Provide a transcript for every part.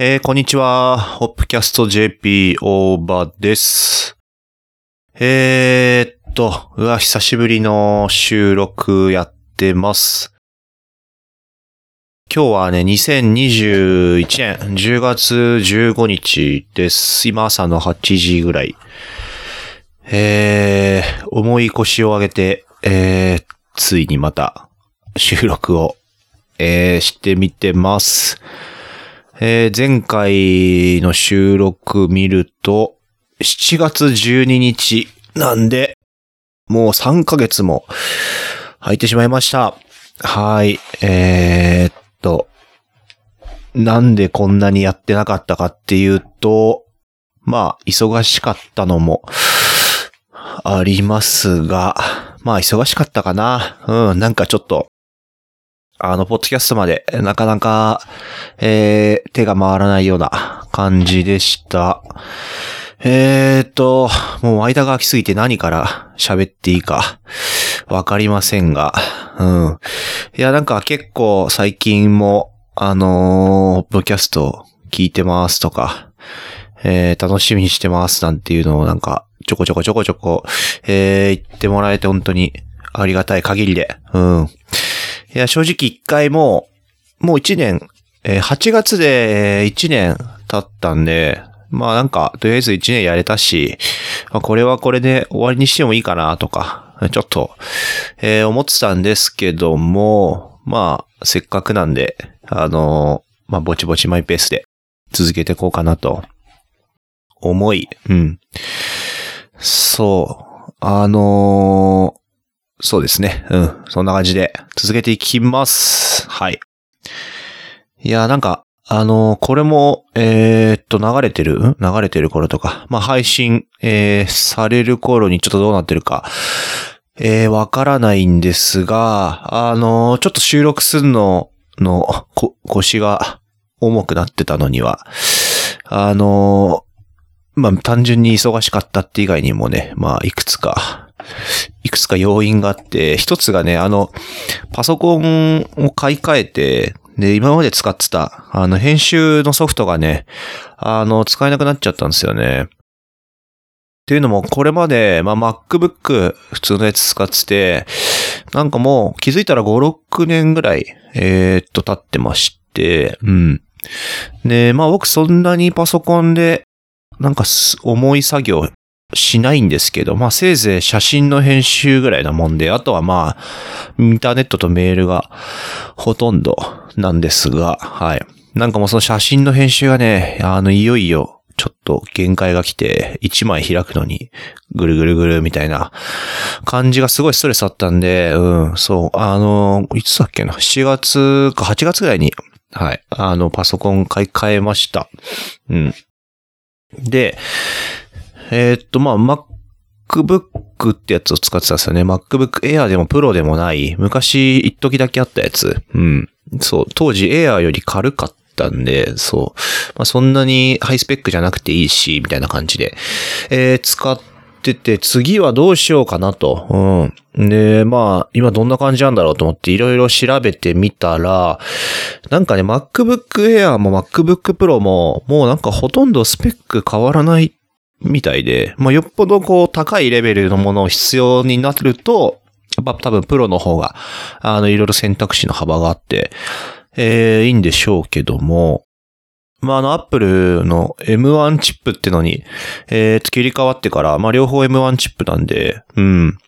えー、こんにちは。ホップキャスト JP オーバーです。えーっと、うわ、久しぶりの収録やってます。今日はね、2021年10月15日です。今朝の8時ぐらい。えー、重い腰を上げて、えー、ついにまた収録を、えー、してみてます。えー前回の収録見ると、7月12日なんで、もう3ヶ月も空いてしまいました。はい。えーっと、なんでこんなにやってなかったかっていうと、まあ、忙しかったのもありますが、まあ、忙しかったかな。うん、なんかちょっと、あの、ポッドキャストまでなかなか、えー、手が回らないような感じでした。えーっと、もう間が空きすぎて何から喋っていいかわかりませんが、うん。いや、なんか結構最近も、あのー、ポッドキャスト聞いてますとか、えー、楽しみにしてますなんていうのをなんか、ちょこちょこちょこちょこ、えー、言ってもらえて本当にありがたい限りで、うん。いや、正直一回も、もう一年、えー8月で一年経ったんで、まあなんか、とりあえず一年やれたし、まあこれはこれで終わりにしてもいいかなとか、ちょっと、えー思ってたんですけども、まあ、せっかくなんで、あのーまあぼちぼちマイペースで続けていこうかなと、思い、うん。そう、あのーそうですね。うん。そんな感じで続けていきます。はい。いや、なんか、あのこれも、えーっと、流れてる？流れてる頃とか、まあ、配信、えーされる頃にちょっとどうなってるか、えーわからないんですが、あのちょっと収録するのの、こ、腰が重くなってたのには、あのまあ、単純に忙しかったって以外にもね、まあ、いくつか、いくつか要因があって、一つがね、あの、パソコンを買い替えて、で、今まで使ってた、あの、編集のソフトがね、あの、使えなくなっちゃったんですよね。っていうのも、これまで、まあ、MacBook 普通のやつ使ってて、なんかもう気づいたら5、6年ぐらい、えーっと経ってまして、うん。で、まあ僕そんなにパソコンで、なんか重い作業しないんですけど、まあせいぜい写真の編集ぐらいなもんで、あとはまあ、インターネットとメールがほとんどなんですが、はい。なんかもうその写真の編集がね、あの、いよいよ、ちょっと限界が来て、一枚開くのに、ぐるぐるぐるみたいな感じがすごいストレスあったんで、うん、そう、あの、いつだっけな、7月か8月ぐらいに、はい、あの、パソコン買い替えました。うん。で、えーっと、まあ、MacBook ってやつを使ってたんですよね。MacBook Air でも Pro でもない、昔一時だけあったやつ。うん。そう、当時 Air より軽かったんで、そう。まあ、そんなにハイスペックじゃなくていいし、みたいな感じで、えー使ってて、次はどうしようかなと。うん。で、まあ、今どんな感じなんだろうと思っていろいろ調べてみたら、なんかね、MacBook Air も MacBook Pro も、もうなんかほとんどスペック変わらないみたいで、まあ、よっぽどこう高いレベルのものを必要になると、やっぱ多分プロの方が、あの、いろいろ選択肢の幅があって、えー、いいんでしょうけども、まあ、あの、アップルの M1 チップってのに、えー、切り替わってから、まあ、両方 M1 チップなんで、うん。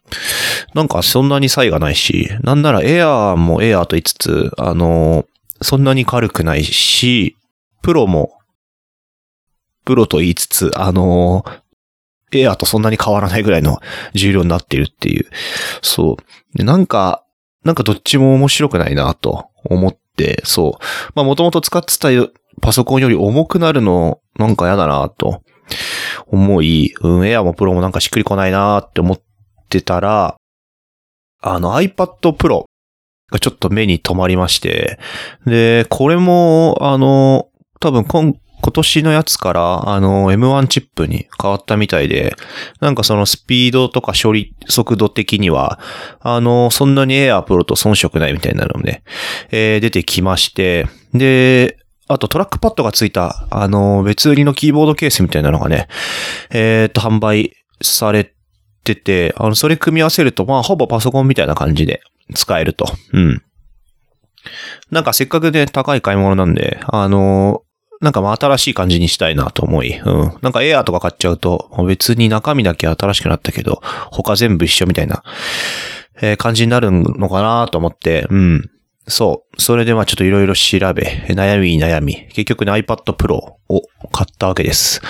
なんかそんなに差異がないし、なんなら Air も Air と言いつつ、あの、そんなに軽くないし、プロもプロと言いつつ、あのエアーとそんなに変わらないぐらいの 重量になっているっていう。そう。で、なんか、なんかどっちも面白くないなと思って、そう。まあもともと使ってたよパソコンより重くなるの、なんか嫌だなと思い、うん、エアもプロもなんかしっくりこないなって思ってたら、あの iPad Pro がちょっと目に留まりまして、で、これも、あの、多分今、今年のやつから、あの、M1 チップに変わったみたいで、なんかそのスピードとか処理速度的には、あの、そんなに Air Pro と遜色ないみたいなのもね、えー出てきまして、で、あとトラックパッドがついた、あの、別売りのキーボードケースみたいなのがね、えっ、と、販売されてて、あの、それ組み合わせると、まあ、ほぼパソコンみたいな感じで使えると。うん。なんかせっかくね、高い買い物なんで、あのなんかまあ新しい感じにしたいなと思い、うん。なんかエアーとか買っちゃうと、別に中身だけ新しくなったけど、他全部一緒みたいな、えー感じになるのかなと思って、うん。そう。それでまあちょっといろいろ調べ、悩みに悩み、結局ね iPad Pro を買ったわけです。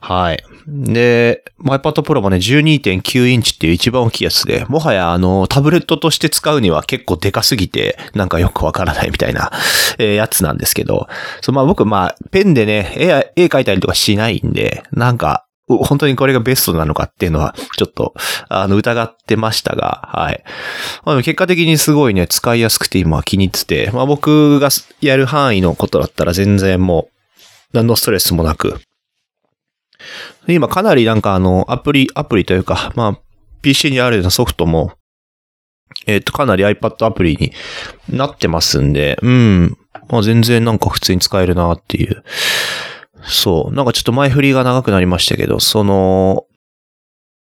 はい。で、iPad Pro もね12.9インチっていう一番大きいやつで、もはやあのタブレットとして使うには結構でかすぎて、なんかよくわからないみたいな、えーやつなんですけど、そうまあ僕まあペンでね、絵、絵描いたりとかしないんで、なんか、本当にこれがベストなのかっていうのは、ちょっと、あの、疑ってましたが、はい。まあ、でも結果的にすごいね、使いやすくて今気に入ってて、まあ僕がやる範囲のことだったら全然もう、何のストレスもなく。今かなりなんかあの、アプリ、アプリというか、まあ、PC にあるようなソフトも、えっ、と、かなり iPad アプリになってますんで、うん。まあ全然なんか普通に使えるなっていう。そう。なんかちょっと前振りが長くなりましたけど、その、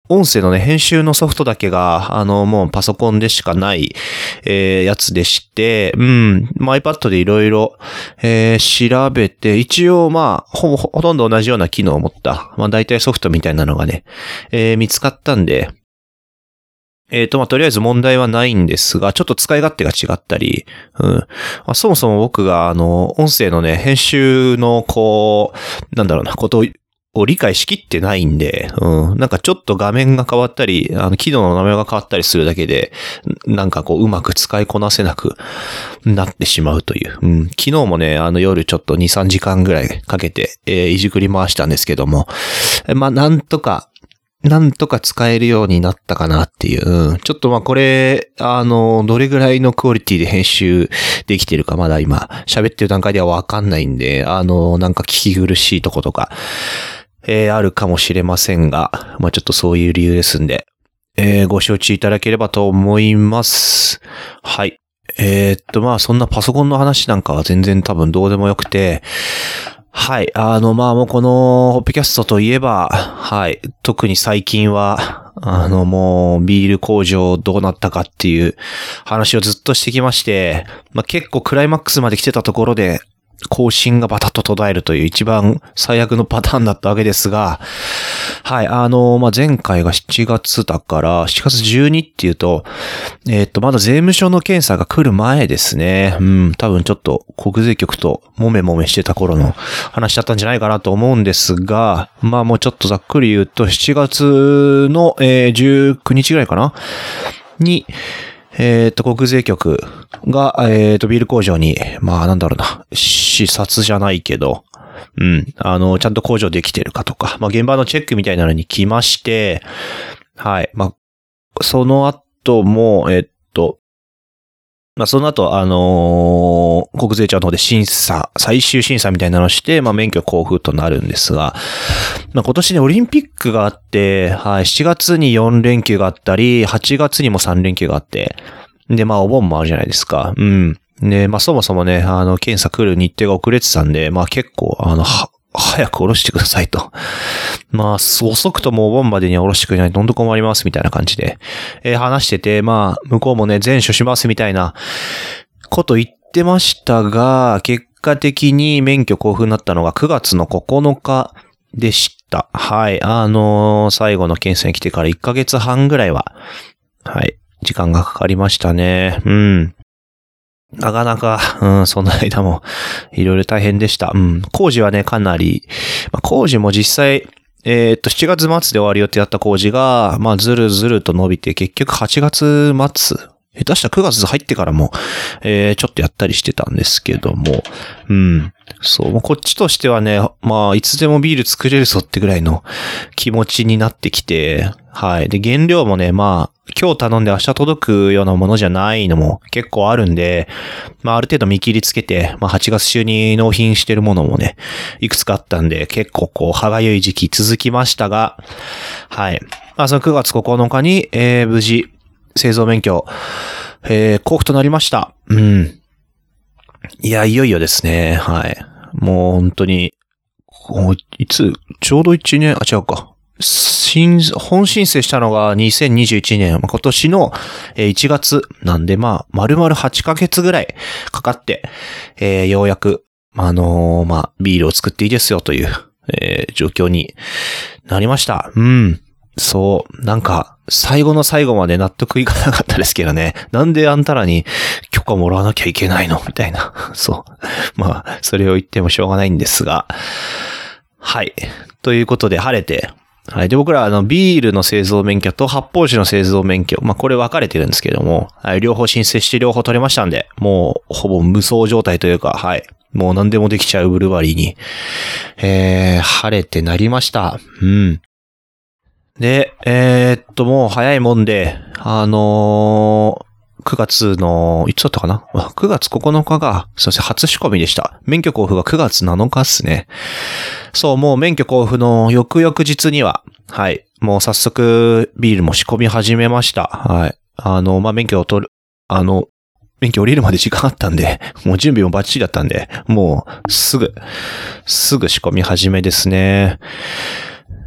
音声のね、編集のソフトだけが、あの、もうパソコンでしかない、えーやつでして、うん、まあ、iPad でいろいろ、えー調べて、一応まあ、ほぼ、ほとんど同じような機能を持った、まあ、大体ソフトみたいなのがね、えー見つかったんで、えっ、と、まあ、とりあえず問題はないんですが、ちょっと使い勝手が違ったり、うん。まあ、そもそも僕が、あの、音声のね、編集の、こう、なんだろうな、ことを理解しきってないんで、うん。なんかちょっと画面が変わったり、あの、機能の名前が変わったりするだけで、なんかこう、うまく使いこなせなくなってしまうという。うん。昨日もね、あの夜ちょっと2、3時間ぐらいかけて、えーいじくり回したんですけども、まあ、なんとか、なんとか使えるようになったかなっていう。ちょっとまあこれ、あの、どれぐらいのクオリティで編集できてるかまだ今喋ってる段階ではわかんないんで、あの、なんか聞き苦しいとことか、えーあるかもしれませんが、まあちょっとそういう理由ですんで、えーご承知いただければと思います。はい。えーっと、まあそんなパソコンの話なんかは全然多分どうでもよくて、はい。あの、まあもうこの、ホッピキャストといえば、はい。特に最近は、あのもう、ビール工場どうなったかっていう話をずっとしてきまして、まあ結構クライマックスまで来てたところで、更新がバタッと途絶えるという一番最悪のパターンだったわけですが、はい、あの、まあ、前回が7月だから、7月12っていうと、えっ、と、まだ税務署の検査が来る前ですね。うん、多分ちょっと国税局ともめもめしてた頃の話だったんじゃないかなと思うんですが、まあもうちょっとざっくり言うと、7月の、えー19日ぐらいかな？に、えっ、と、国税局が、えっ、と、ビール工場に、まあ、なんだろうな、視察じゃないけど、うん、あの、ちゃんと工場できてるかとか、まあ、現場のチェックみたいなのに来まして、はい、まあ、その後も、えっと、まあ、その後、あのー国税庁の方で審査、最終審査みたいなのをして、まあ、免許交付となるんですが、まあ、今年ね、オリンピックがあって、はい、7月に4連休があったり、8月にも3連休があって、で、まあ、お盆もあるじゃないですか。うん。で、まあ、そもそもね、あの、検査来る日程が遅れてたんで、まあ、結構、あの、は、早く下ろしてくださいと。まあ、遅くともお盆までには下ろしてくれないとどんどん困りますみたいな感じで、えー話してて、まあ、向こうもね、全処しますみたいなこと言ってましたが、結果的に免許交付になったのが9月の9日でした。はい。あのー最後の検査に来てから1ヶ月半ぐらいは、はい。時間がかかりましたね。うん。なかなか、うん、その間も、いろいろ大変でした。うん。工事はね、かなり、まあ、工事も実際、えーっと、7月末で終わる予定だった工事が、まあ、ずるずると伸びて、結局8月末、下手したら9月入ってからも、えー、ちょっとやったりしてたんですけども、うん。そう、こっちとしてはね、まあ、いつでもビール作れるぞってぐらいの気持ちになってきて、はい。で、原料もね、まあ、今日頼んで明日届くようなものじゃないのも結構あるんで、まあ、ある程度見切りつけて、まあ、8月中に納品してるものもね、いくつかあったんで、結構こう、歯がゆい時期続きましたが、はい。まあ、その9月9日に、えー、無事、製造免許、えー、交付となりました。うん。いや、いよいよですね。はい。もう本当に、いつ、ちょうど1年、あ、違うか。新、本申請したのが2021年、今年の1月なんで、まあ、丸々8ヶ月ぐらいかかって、えー、ようやく、あのー、まあ、ビールを作っていいですよという、えー、状況になりました。うん。そう、なんか、最後の最後まで納得いかなかったですけどね。なんであんたらに許可もらわなきゃいけないの？みたいな。そう。まあ、それを言ってもしょうがないんですが。はい。ということで、晴れて、はい。で、僕ら、あの、ビールの製造免許と発泡酒の製造免許、まあ、これ分かれてるんですけども、はい。両方申請して両方取れましたんで、もう、ほぼ無双状態というか、はい。もう何でもできちゃうブルワリーに、えー、晴れてなりました。うん。で、えー、っと、もう早いもんで、あのー、9月の、いつだったかな ?9 月9日が、すいません、初仕込みでした。免許交付が9月7日っすね。そう、もう免許交付の翌々日には、はい、もう早速ビールも仕込み始めました。はい。あの、まあ、免許を取る、あの、免許降りるまで時間あったんで、もう準備もバッチリだったんで、もうすぐ、すぐ仕込み始めですね。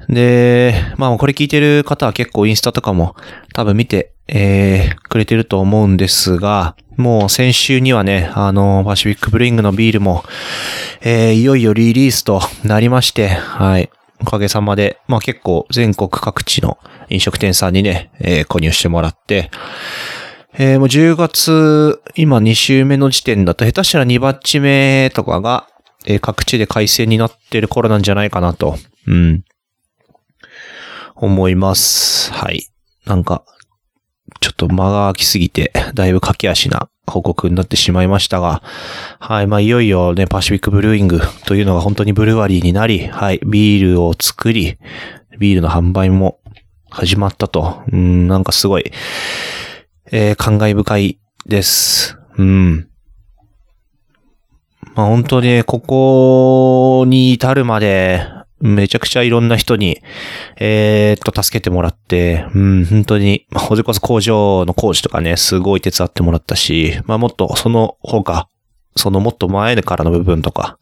で、まあこれ聞いてる方は結構インスタとかも多分見て、えー、くれてると思うんですが、もう先週にはね、あの、パシフィックブリングのビールも、えー、いよいよリリースとなりまして、はい。おかげさまで、まあ結構全国各地の飲食店さんにね、えー、購入してもらって、えー、もう10月、今2週目の時点だと、下手したら2バッチ目とかが、えー、各地で改正になってる頃なんじゃないかなと。うん。思います。はい。なんか、ちょっと間が空きすぎて、だいぶ駆け足な報告になってしまいましたが、はい。まあ、いよいよね、パシフィックブルーイングというのが本当にブルワリーになり、はい。ビールを作り、ビールの販売も始まったと。うん、なんかすごい、えー、感慨深いです。うん。まあ本当にここに至るまで、めちゃくちゃいろんな人に、えー、っと、助けてもらって、うん、本当に、まあ、ほれこそ工場の工事とかね、すごい手伝ってもらったし、まあ、もっと、その他、そのもっと前からの部分とか、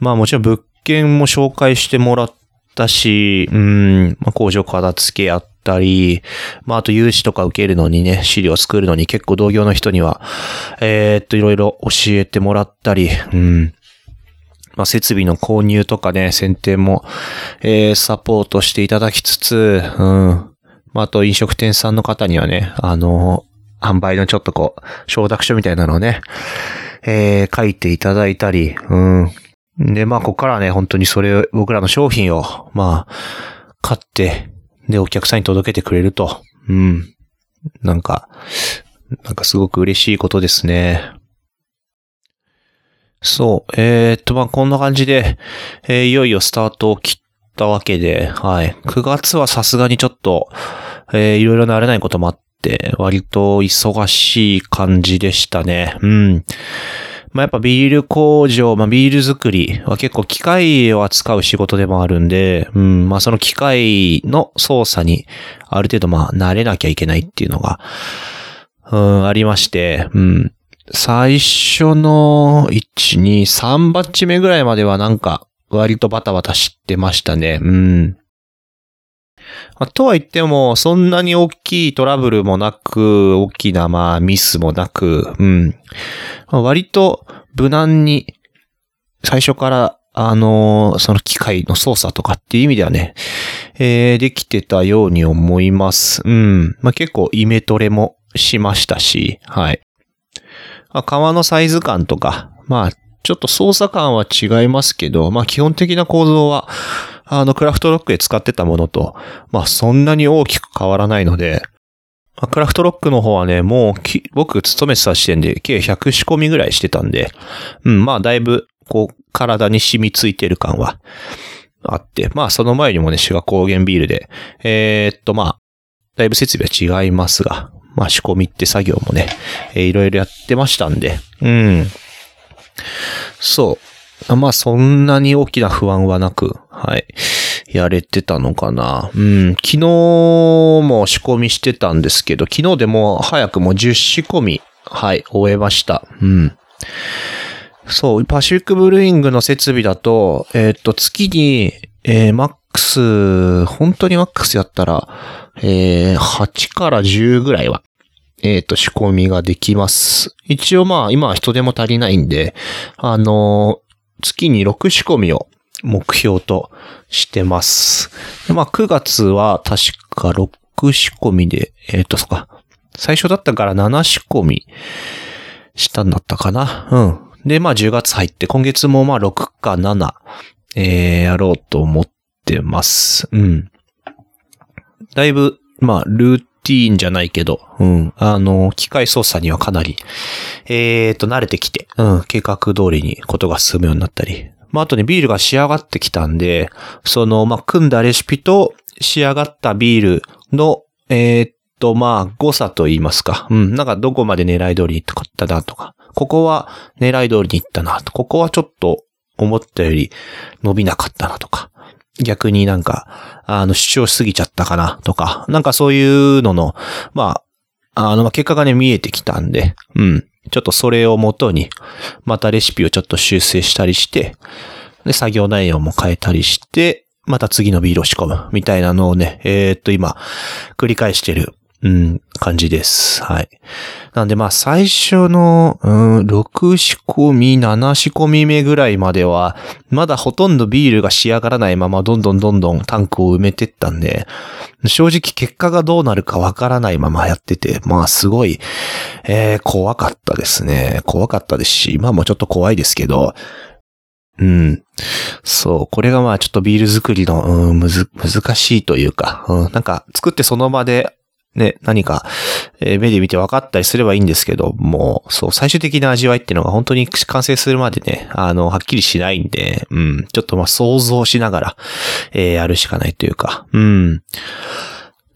まあ、もちろん物件も紹介してもらったし、うん、まあ、工場片付けやったり、まあ、あと融資とか受けるのにね、資料作るのに結構同業の人には、えー、っと、いろいろ教えてもらったり、うん、まあ、設備の購入とかね、選定も、えー、サポートしていただきつつ、うん。まあ、あと飲食店さんの方にはね、あの、販売のちょっとこう、承諾書みたいなのをね、えー、書いていただいたり、うん。で、まあ、ここからね、本当にそれを、僕らの商品を、まあ、買って、で、お客さんに届けてくれると。うん。なんか、なんかすごく嬉しいことですね。そう。えー、っと、まあ、こんな感じで、えー、いよいよスタートを切ったわけで、はい。9月はさすがにちょっと、えー、いろいろ慣れないこともあって、割と忙しい感じでしたね。うん。まあ、やっぱビール工場、まあ、ビール作りは結構機械を扱う仕事でもあるんで、うん、まあ、その機械の操作にある程度まあ、慣れなきゃいけないっていうのが、うん、ありまして、うん。最初の1、2、3バッチ目ぐらいまではなんか割とバタバタしてましたね。うん。とは言っても、そんなに大きいトラブルもなく、大きなまあミスもなく、うん。割と無難に最初からあのー、その機械の操作とかっていう意味ではね、えー、できてたように思います。うん。まあ、結構イメトレもしましたし、はい。まあ、革のサイズ感とか、まあ、ちょっと操作感は違いますけど、まあ基本的な構造は、あの、クラフトロックで使ってたものと、まあそんなに大きく変わらないので、まあ、クラフトロックの方はね、もう僕勤めてた時点で計100仕込みぐらいしてたんで、うん、まあだいぶ、こう、体に染みついてる感はあって、まあその前にもね、滋賀高原ビールで、えー、っとまあ、だいぶ設備は違いますが、まあ仕込みって作業もね、えー、いろいろやってましたんで、うん。そう。まあそんなに大きな不安はなく、はい。やれてたのかな。うん。昨日も仕込みしてたんですけど、昨日でも早くも10仕込み、はい、終えました。うん。そう、パシフィックブルーイングの設備だと、えーっと、月に、えー、ックス、本当にマックスやったら、えー、8から10ぐらいは、えーと、仕込みができます。一応まあ、今は人手も足りないんで、あのー月に6仕込みを目標としてます。まあ、9月は確か6仕込みで、えーと、そっか、最初だったから7仕込みしたんだったかな。うん。で、まあ10月入って、今月もまあ6か7、えー、やろうと思っててます。うん。だいぶ、まあ、ルーティーンじゃないけど、うん。あの、機械操作にはかなり、えーと、慣れてきて、うん。計画通りにことが進むようになったり。まあ、あとね、ビールが仕上がってきたんで、その、まあ、組んだレシピと仕上がったビールの、えーと、まあ、誤差と言いますか。うん。なんか、どこまで狙い通りにいったなとか。ここは狙い通りにいったなと。ここはちょっと思ったより伸びなかったなとか。逆になんか、あの、主張しすぎちゃったかなとか。なんかそういうのの、まあ、あの、結果がね、見えてきたんで、うん。ちょっとそれをもとに、またレシピをちょっと修正したりして、で、作業内容も変えたりして、また次のビールを仕込む、みたいなのをね、えーっと、今、繰り返してる、うん、感じです。はい。なんでまあ最初の、うん、6仕込み、7仕込み目ぐらいまでは、まだほとんどビールが仕上がらないままどんどんどんどんタンクを埋めてったんで、正直結果がどうなるかわからないままやってて、まあすごい、えー、怖かったですね。怖かったですし、今もちょっと怖いですけど、うん。そう。これがまあちょっとビール作りの、うん、むず、難しいというか、うん、なんか作ってその場で、ね、何か、えー目で見て分かったりすればいいんですけど、もう、そう、最終的な味わいっていうのが本当に完成するまでね、あの、はっきりしないんで、うん、ちょっとまあ想像しながら、えーやるしかないというか、うん。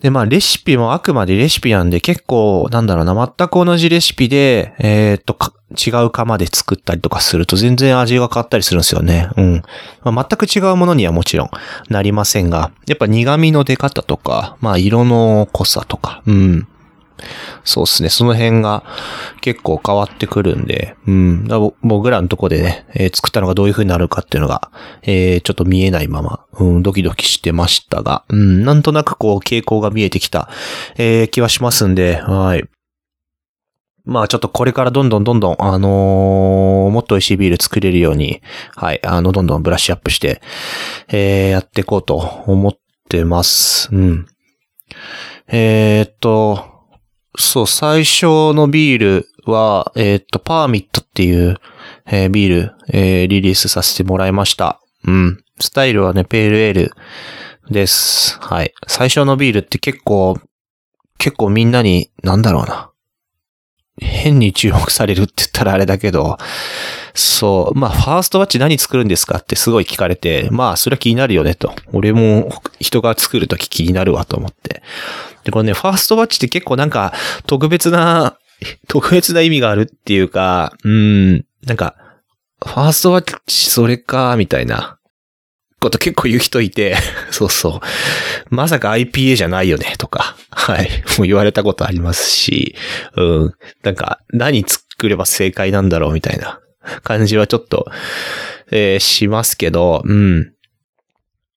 で、まあ、レシピもあくまでレシピなんで、結構、なんだろうな、全く同じレシピで、えーっと、違う釜で作ったりとかすると、全然味が変わったりするんですよね。うん。まあ、全く違うものにはもちろんなりませんが、やっぱ苦味の出方とか、まあ、色の濃さとか、うん。そうですね。その辺が結構変わってくるんで、うん。だから僕らのとこでね、えー作ったのがどういう風になるかっていうのが、えーちょっと見えないまま、うん、ドキドキしてましたが、うん、なんとなくこう傾向が見えてきた、えー気はしますんで、はい。まあちょっとこれからどんどんどんどん、あのーもっと美味しいビール作れるように、はい、あの、どんどんブラッシュアップして、えーやっていこうと思ってます。うん。えーっと、そう、最初のビールは、えーっと、パーミットっていう、えービール、えーリリースさせてもらいました。うん。スタイルはね、ペールエールです。はい。最初のビールって結構、結構みんなに、なんだろうな。変に注目されるって言ったらあれだけど、そう。まあ、ファーストバッチ何作るんですかってすごい聞かれて、まあ、それは気になるよねと。俺も人が作るとき気になるわと思って。で、これね、ファーストバッチって結構なんか特別な、特別な意味があるっていうか、うん、なんか、ファーストバッチそれか、みたいなこと結構言う人いて、そうそう。まさか IPA じゃないよね、とか、はい。もう言われたことありますし、うん。なんか、何作れば正解なんだろう、みたいな感じはちょっと、えーしますけど、うん。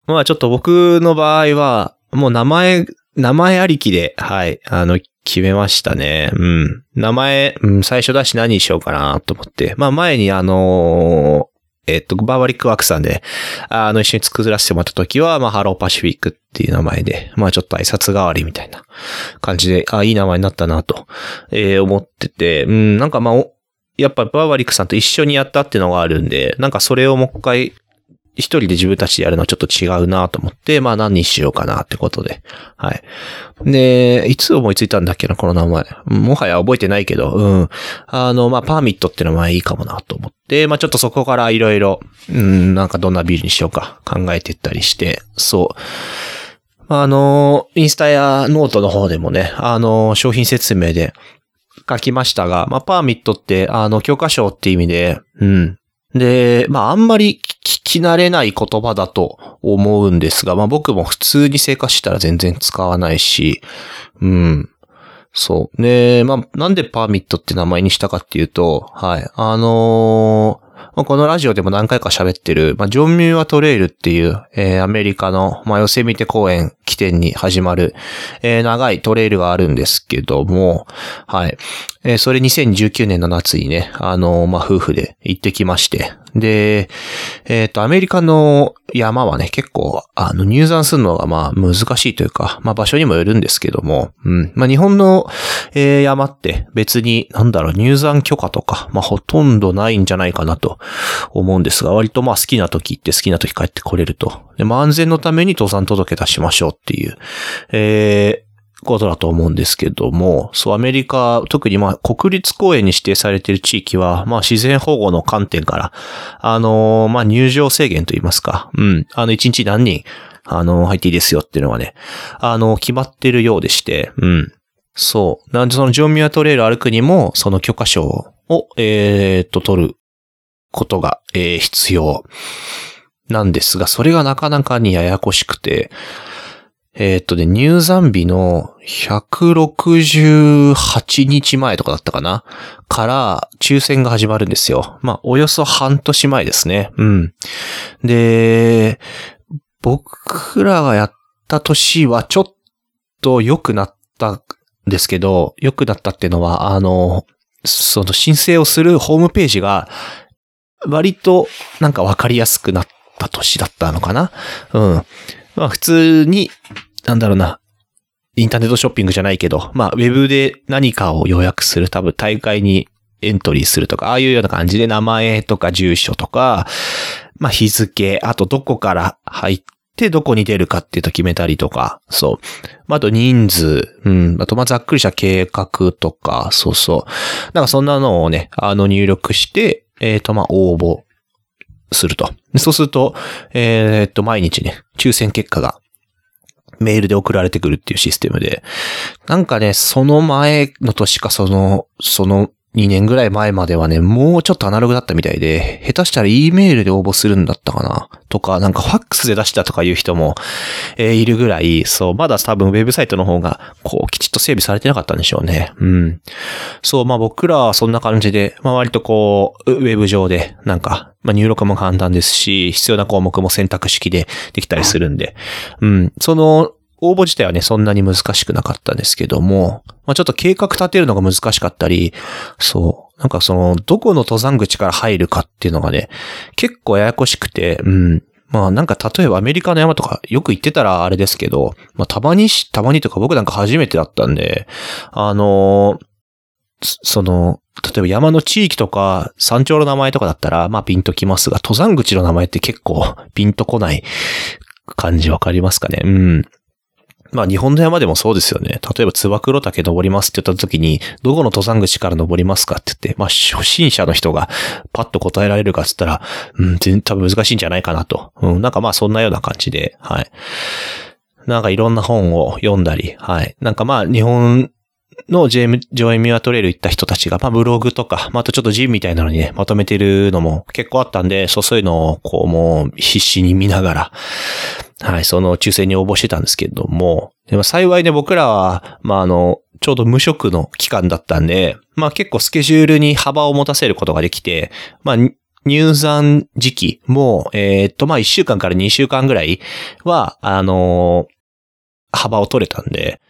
まあちょっと僕の場合は、もう名前、名前ありきで、はい、あの、決めましたね。うん。名前、うん、最初だし何にしようかなと思って。まあ前にあのーえっと、バーバリックワークさんで、あの、一緒に作らせてもらった時は、まあ、ハローパシフィックっていう名前で、まあ、ちょっと挨拶代わりみたいな感じで、あ、いい名前になったなと、えー思ってて、うん、なんかまあ、やっぱバーバリックさんと一緒にやったっていうのがあるんで、なんかそれをもう一回、一人で自分たちでやるのはちょっと違うなと思って、まあ何にしようかなってことで。はい。で、いつ思いついたんだっけな、この名前。もはや覚えてないけど、うん。あの、まあ、 permit って名前いいかもなと思って、まあちょっとそこからいろいろ、うん、なんかどんなビールにしようか考えていったりして、そう。あの、インスタやノートの方でもね、あの、商品説明で書きましたが、まあ、 permit って、あの、許可書って意味で、うん。で、まあ、あんまり聞き慣れない言葉だと思うんですが、まあ、僕も普通に生活したら全然使わないし、うん。そう。ね、まあ、なんでパーミットって名前にしたかっていうと、はい。あのまあ、このラジオでも何回か喋ってる、まあ、ジョン・ミューアトレイルっていう、えー、アメリカの、まあ、ヨセミテ公園起点に始まる、えー、長いトレイルがあるんですけども、はい。えー、それ2019年の夏にね、あのー、まあ、夫婦で行ってきまして、で、えっ、ー、と、アメリカの山はね、結構、あの、入山するのが、まあ、難しいというか、まあ、場所にもよるんですけども、うん。まあ、日本の、えー、山って別に、なんだろう、入山許可とか、まあ、ほとんどないんじゃないかなと思うんですが、割とまあ、好きな時行って好きな時帰ってこれると。で、まあ、安全のために登山届出しましょうっていう、えー、ことだと思うんですけども、そう、アメリカ、特にまあ国立公園に指定されている地域は、まあ自然保護の観点から、あのー、まあ入場制限といいますか、うん、あの一日何人、あのー、入っていいですよっていうのがね、あのー、決まってるようでして、うん。そう。なんでそのジョンミュアトレイル歩くにも、その許可証を、えー、っと、取ることが、えー、必要なんですが、それがなかなかにややこしくて、えー、っとね、入山日の168日前とかだったかなから抽選が始まるんですよ。まあ、およそ半年前ですね。うん。で、僕らがやった年はちょっと良くなったんですけど、良くなったっていうのは、あの、その申請をするホームページが割となんかわかりやすくなった年だったのかな？うん。まあ普通に、なんだろうな、インターネットショッピングじゃないけど、まあウェブで何かを予約する、多分大会にエントリーするとか、ああいうような感じで名前とか住所とか、まあ日付、あとどこから入ってどこに出るかっていうと決めたりとか、そう。まあと人数、うん。あとまざっくりした計画とか、そうそう。なんかそんなのをね、あの入力して、えっ、ー、とまあ応募すると。そうすると、えー、と、毎日ね、抽選結果がメールで送られてくるっていうシステムで、なんかね、その前の年かその、その2年ぐらい前まではね、もうちょっとアナログだったみたいで、下手したら E メールで応募するんだったかなとか、なんかファックスで出したとかいう人も、えー、いるぐらい、そう、まだ多分ウェブサイトの方が、こう、きちっと整備されてなかったんでしょうね。うん。そう、まあ僕らはそんな感じで、まあ割とこう、ウェブ上で、なんか、まあ入力も簡単ですし、必要な項目も選択式でできたりするんで、うん。その、応募自体はね、そんなに難しくなかったんですけども、まあちょっと計画立てるのが難しかったり、そう、なんかその、どこの登山口から入るかっていうのがね、結構ややこしくて、うん。まあなんか例えばアメリカの山とかよく行ってたらあれですけど、まあたまにし、たまにとか僕なんか初めてだったんで、あのその、例えば山の地域とか山頂の名前とかだったら、まあピンときますが、登山口の名前って結構ピンとこない感じわかりますかね？うん。まあ日本の山でもそうですよね。例えばつば黒岳登りますって言った時に、どこの登山口から登りますかって言って、まあ初心者の人がパッと答えられるかって言ったら、うん、全然多分難しいんじゃないかなと。うん、なんかまあそんなような感じで、はい。なんかいろんな本を読んだり、はい。なんかまあ日本のジェーム、ジョイミュアトレイル行った人たちが、まあブログとか、まああとちょっとジムみたいなのにね、まとめてるのも結構あったんで、そうそういうのをこうもう必死に見ながら、はい、その抽選に応募してたんですけども、でも幸いね、僕らは、まあ、あの、ちょうど無職の期間だったんで、まあ結構スケジュールに幅を持たせることができて、まあ、入山時期も、えー、っと、まあ1週間から2週間ぐらいは、あのー、幅を取れたんで、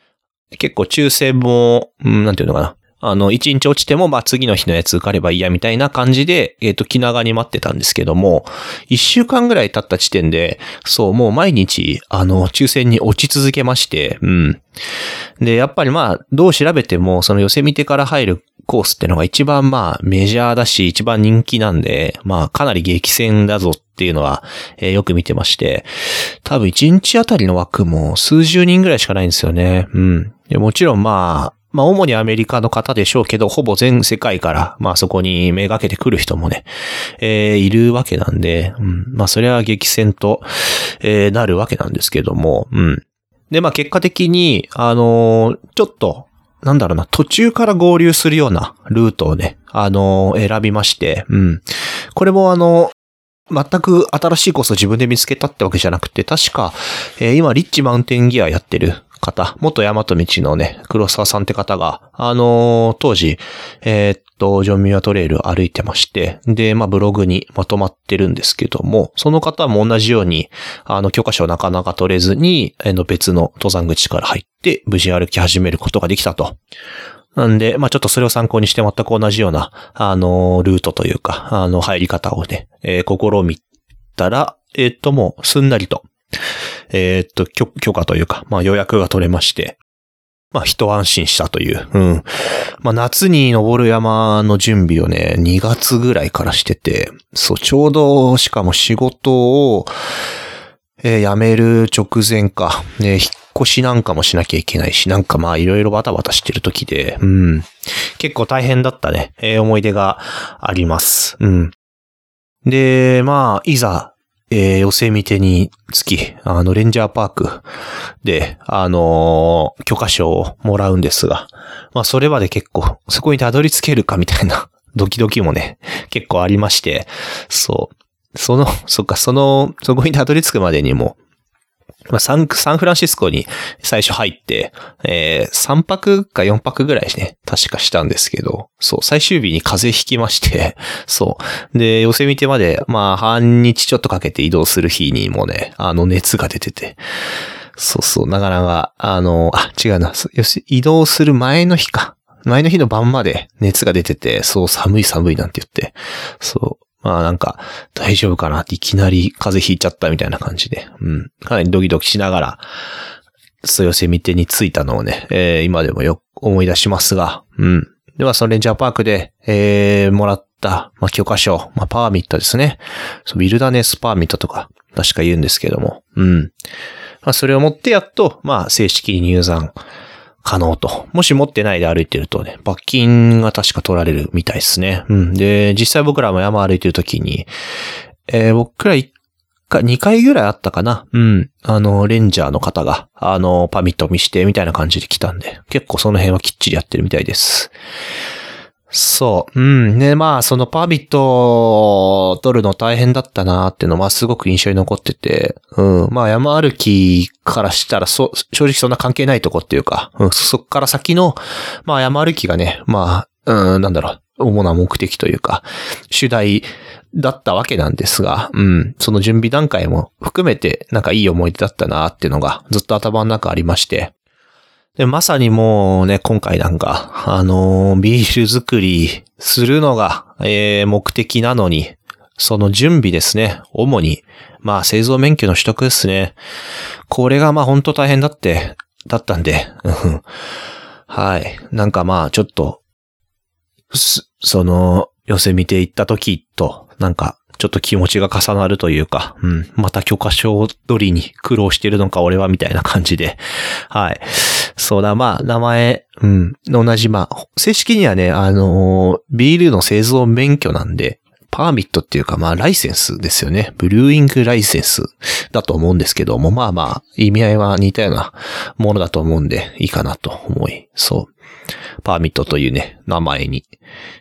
結構抽選も、うん、なんていうのかな。あの、一日落ちても、まあ、次の日のやつ受かればいいや、みたいな感じで、えっ、ー、と、気長に待ってたんですけども、一週間ぐらい経った時点で、そう、もう毎日、あの、抽選に落ち続けまして、うん。で、やっぱりまあ、どう調べても、その寄せ見てから入るコースってのが一番まあ、メジャーだし、一番人気なんで、まあ、かなり激戦だぞっていうのは、えー、よく見てまして、多分一日あたりの枠も数十人ぐらいしかないんですよね。うん。でもちろんまあ、まあ、主にアメリカの方でしょうけど、ほぼ全世界から、まあ、そこにめがけてくる人もね、えー、いるわけなんで、うん、まあ、それは激戦と、えー、なるわけなんですけども、うん。で、まあ、結果的に、あのー、ちょっと、なんだろうな、途中から合流するようなルートをね、あのー、選びまして、うん。これもあの、全く新しいコースを自分で見つけたってわけじゃなくて、確か、えー、今、リッチマウンテンギアやってる方、元大和道のね、黒沢さんって方が、あのー当時、えーっと、ジョンミュアトレイル歩いてまして、で、まあブログにまとまってるんですけども、その方も同じように、あの、教科書をなかなか取れずに、あの、別の登山口から入って、無事歩き始めることができたと。なんで、まあちょっとそれを参考にして全く同じような、あの、ルートというか、あの、入り方をね、えー試みたら、えっと、もう、すんなりと、えーっと、許許可というか、まあ予約が取れまして、まあ一安心したという。うん。まあ夏に登る山の準備をね、2月ぐらいからしてて、そう、ちょうど、しかも仕事を、えー辞める直前か、ね、引っ越しなんかもしなきゃいけないし、なんかまあいろいろバタバタしてる時で、うん。結構大変だったね、えー思い出があります。うん。で、まあ、いざ、えー、寄せ見てにつき、あの、レンジャーパークで、あのー許可証をもらうんですが、まあ、それまで結構、そこにたどり着けるかみたいな、ドキドキもね、結構ありまして、そう。その、そっか、その、そこにたどり着くまでにも、まあ、サン、サンフランシスコに最初入って、えー、3泊か4泊ぐらいね、確かしたんですけど、そう、最終日に風邪ひきまして、そう。で、寄せ見てまで、まあ、半日ちょっとかけて移動する日にもね、あの、熱が出てて、そうそう、なかなか、あの、あ、違うな、よし、移動する前の日か。前の日の晩まで熱が出てて、そう、寒い寒いなんて言って、そう。まあなんか、大丈夫かなっていきなり風邪ひいちゃったみたいな感じで、うん。かなりドキドキしながら、そう寄せ見てに着いたのをね、えー今でもよく思い出しますが、うん。では、そのレンジャーパークで、えー、もらった、まあ、許可証、まあ、パーミットですね。そう、ウィルダネスパーミットとか、確か言うんですけども、うん。まあ、それを持ってやっと、まあ、正式に入山可能と。もし持ってないで歩いてるとね、罰金が確か取られるみたいですね。うん。で、実際僕らも山歩いてる時に、えー僕ら1回、2回ぐらいあったかな。うん。あの、レンジャーの方が、あの、パミット見して、みたいな感じで来たんで、結構その辺はきっちりやってるみたいです。そう。うん。ね、まあ、そのパーミットを取るの大変だったなっていうのは、すごく印象に残ってて、うん。まあ、山歩きからしたら、そ、正直そんな関係ないとこっていうか、うん、そっから先の、まあ、山歩きがね、まあ、うん、なんだろう、主な目的というか、主題だったわけなんですが、うん、その準備段階も含めて、なんかいい思い出だったなっていうのが、ずっと頭の中ありまして、で、まさにもうね、今回なんか、あのービール作りするのが、えー目的なのに、その準備ですね。主に、まあ製造免許の取得ですね。これがまあ本当大変だって、だったんで、うんはい。なんかまあちょっと、その、寄せ見ていった時と、なんか、ちょっと気持ちが重なるというか、うん、また許可証取りに苦労してるのか俺はみたいな感じで、はい。そうだ、まあ、名前、うん、同じ、まあ、正式にはね、あのービールの製造免許なんで、パーミットっていうか、まあ、ライセンスですよね。ブルーイングライセンスだと思うんですけども、まあまあ、意味合いは似たようなものだと思うんで、いいかなと思い、そう。パーミットというね、名前に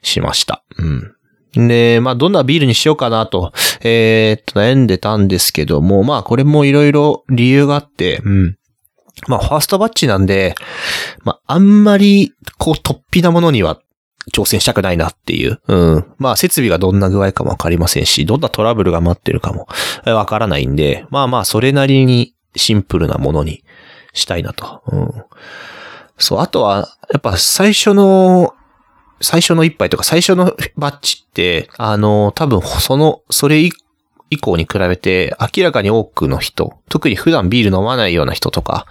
しました。うん。で、まあ、どんなビールにしようかなと、えーっと、悩んでたんですけども、まあ、これもいろいろ理由があって、うん。まあ、ファーストバッチなんで、まあ、あんまり、こう、突飛なものには挑戦したくないなっていう。うん。まあ、設備がどんな具合かもわかりませんし、どんなトラブルが待ってるかもわからないんで、まあまあ、それなりにシンプルなものにしたいなと。うん。そう、あとは、やっぱ最初の、最初の一杯とか最初のバッチって、あの、多分その、それ以以降に比べて明らかに多くの人、特に普段ビール飲まないような人とか、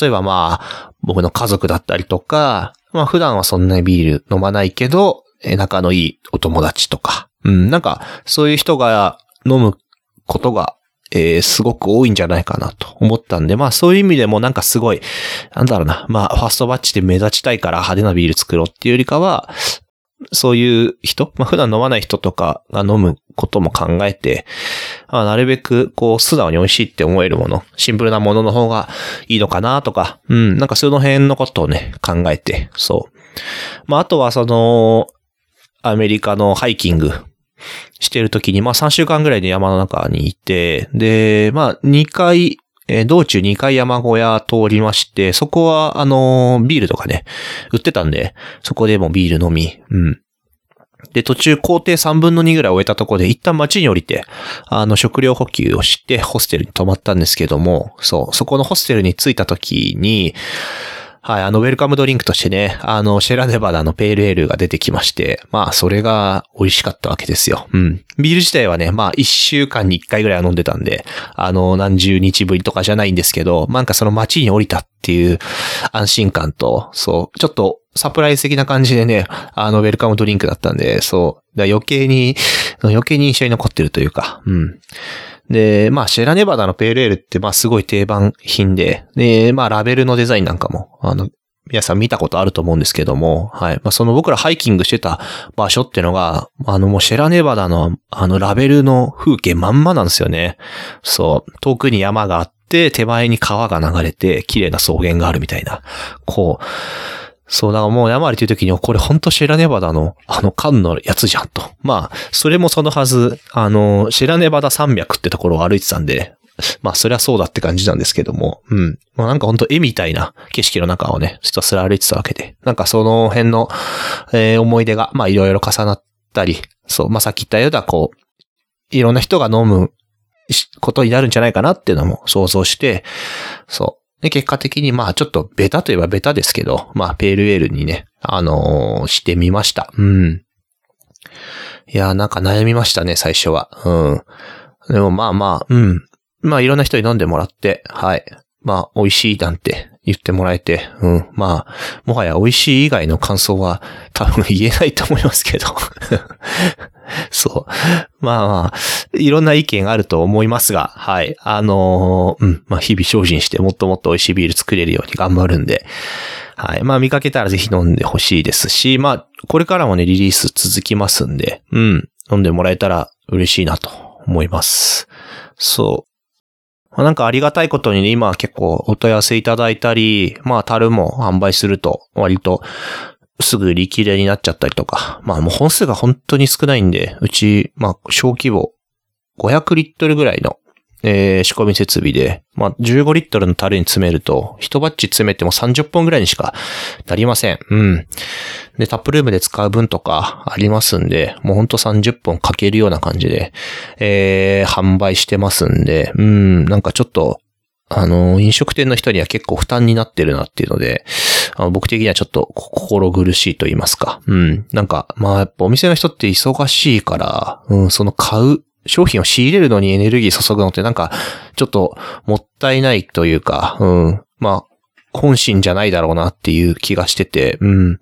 例えばまあ、僕の家族だったりとか、まあ普段はそんなにビール飲まないけど、仲のいいお友達とか、うん、なんか、そういう人が飲むことが、えーすごく多いんじゃないかなと思ったんで、まあそういう意味でもなんかすごい、なんだろうな、まあファーストバッチで目立ちたいから派手なビール作ろうっていうよりかは、そういう人、まあ普段飲まない人とかが飲むことも考えて、あ、なるべくこう素直に美味しいって思えるもの、シンプルなものの方がいいのかなとか、うん、なんかその辺のことをね、考えて、そう。まああとはその、アメリカのハイキングしてる時に、まあ3週間ぐらいで山の中にいて、で、まあ2回、えー、道中2階山小屋通りまして、そこは、あのー、ビールとかね、売ってたんで、そこでもビール飲み、うん。で、途中工程3分の2ぐらい終えたとこで、一旦街に降りて、あの、食料補給をして、ホステルに泊まったんですけども、そう、そこのホステルに着いた時に、はい、あの、ウェルカムドリンクとしてね、あの、シェラネバダのペールエールが出てきまして、まあ、それが美味しかったわけですよ。うん。ビール自体はね、まあ、一週間に一回ぐらいは飲んでたんで、あの、何十日ぶりとかじゃないんですけど、なんかその街に降りたっていう安心感と、そう、ちょっとサプライズ的な感じでね、あの、ウェルカムドリンクだったんで、そう、余計に、余計に印象に残ってるというか、うん。で、まあ、シェラネバダのペールエールって、まあ、すごい定番品で、で、まあ、ラベルのデザインなんかも、あの、皆さん見たことあると思うんですけども、はい。まあ、その僕らハイキングしてた場所っていうのが、あのもうシェラネバダのあのラベルの風景まんまなんですよね。そう。遠くに山があって、手前に川が流れて、綺麗な草原があるみたいな。こう、そう、だからもう山ありという時に、これほんとシェラネバダの、あの、缶のやつじゃんと。まあ、それもそのはず、あの、シェラネバダ山脈ってところを歩いてたんで、まあ、そりゃそうだって感じなんですけども、うん。まあ、なんかほんと絵みたいな景色の中をね、ひたすら歩いてたわけで、なんかその辺の、えー、思い出が、まあ、いろいろ重なったり、そう、まあ、さっき言ったような、こう、いろんな人が飲むことになるんじゃないかなっていうのも想像して、そう、で、結果的にまあちょっとベタといえばベタですけど、まあペールエールにね、あのー、してみました。うん。いやー、なんか悩みましたね、最初は。うん。でもまあまあ、うん。まあいろんな人に飲んでもらって、はい。まあ美味しいなんて言ってもらえて、うん。まあ、もはや美味しい以外の感想は多分言えないと思いますけど。そう。まあまあ、いろんな意見があると思いますが、はい。あのー、うん。まあ日々精進してもっともっと美味しいビール作れるように頑張るんで、はい。まあ見かけたらぜひ飲んでほしいですし、まあ、これからもね、リリース続きますんで、うん。飲んでもらえたら嬉しいなと思います。そう。まあ、なんかありがたいことにね、今結構お問い合わせいただいたり、まあ、樽も販売すると割とすぐ売り切れになっちゃったりとか、まあもう本数が本当に少ないんで、うち、まあ小規模、500リットルぐらいのえー、仕込み設備で、まあ、15リットルの樽に詰めると、一バッチ詰めても30本ぐらいにしかなりません。うん。で、タップルームで使う分とかありますんで、もうほんと30本かけるような感じで、えー、販売してますんで、うん、なんかちょっと、あの、飲食店の人には結構負担になってるなっていうので、あの僕的にはちょっと心苦しいと言いますか。うん。なんか、まあやっぱお店の人って忙しいから、うん、その買う商品を仕入れるのにエネルギー注ぐのってなんか、ちょっともったいないというか、うん。まあ、本心じゃないだろうなっていう気がしてて、うん。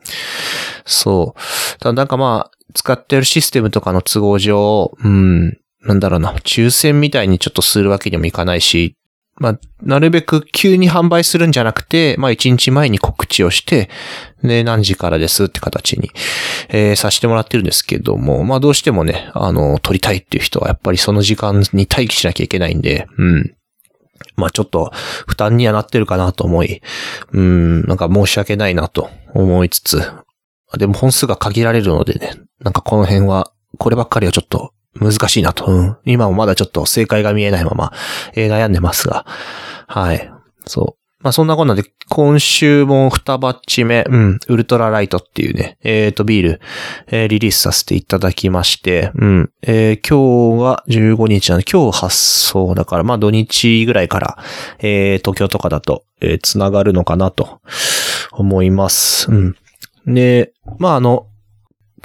そう。ただなんかまあ、使ってるシステムとかの都合上、うん。なんだろうな、抽選みたいにちょっとするわけにもいかないし、まあ、なるべく急に販売するんじゃなくて、まあ、1日前に告知をして、で、何時からですって形に、えー、させてもらってるんですけども、まあ、どうしてもね、あの、撮りたいっていう人はやっぱりその時間に待機しなきゃいけないんで、うん。まあ、ちょっと負担にはなってるかなと思い、うん、なんか申し訳ないなと思いつつ、でも本数が限られるのでね、なんかこの辺は、こればっかりはちょっと難しいなと。うん。今もまだちょっと正解が見えないまま、えー、悩んでますが。はい。そう。まあそんなこんなで、今週も2バッチ目、うん、ウルトラライトっていうね、えっ、ー、と、ビール、えー、リリースさせていただきまして、うん、えー、今日が15日なんで、今日発送だから、まあ土日ぐらいから、えー、東京とかだと、えー、繋がるのかなと思います。うん。で、まああの、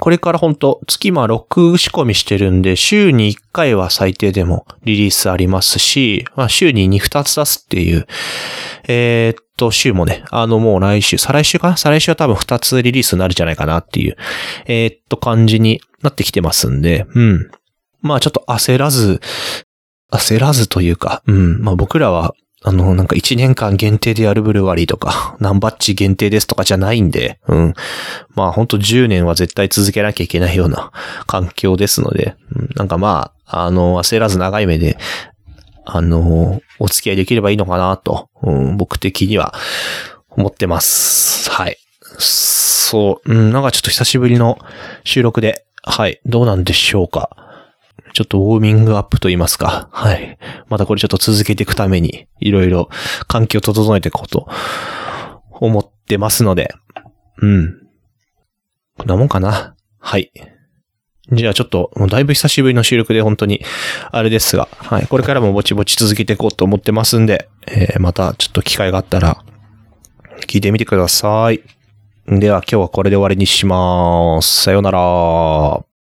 これから本当月ま6仕込みしてるんで、週に1回は最低でもリリースありますし、まあ、週に2、2つ出すっていう、えー、っと、週もね、あのもう来週、再来週かな？再来週は多分2つリリースになるんじゃないかなっていう、えー、っと感じになってきてますんで、うん。まあちょっと焦らず、焦らずというか、うん。まあ僕らはあの、なんか1年間限定でやるブルワリーとか、何バッチ限定ですとかじゃないんで、うん。まあほんと10年は絶対続けなきゃいけないような環境ですので、うん、なんかまあ、あの、焦らず長い目で、あの、お付き合いできればいいのかなと、うん、僕的には思ってます。はい。そう、うん、なんかちょっと久しぶりの収録で、はい、どうなんでしょうか。ちょっとウォーミングアップと言いますか。はい。またこれちょっと続けていくために、いろいろ環境を整えていこうと思ってますので、うん。こんなもんかな。はい。じゃあちょっと、もうだいぶ久しぶりの収録で本当に、あれですが、はい。これからもぼちぼち続けていこうと思ってますんで、えー、またちょっと機会があったら、聞いてみてください。では今日はこれで終わりにします。さようなら。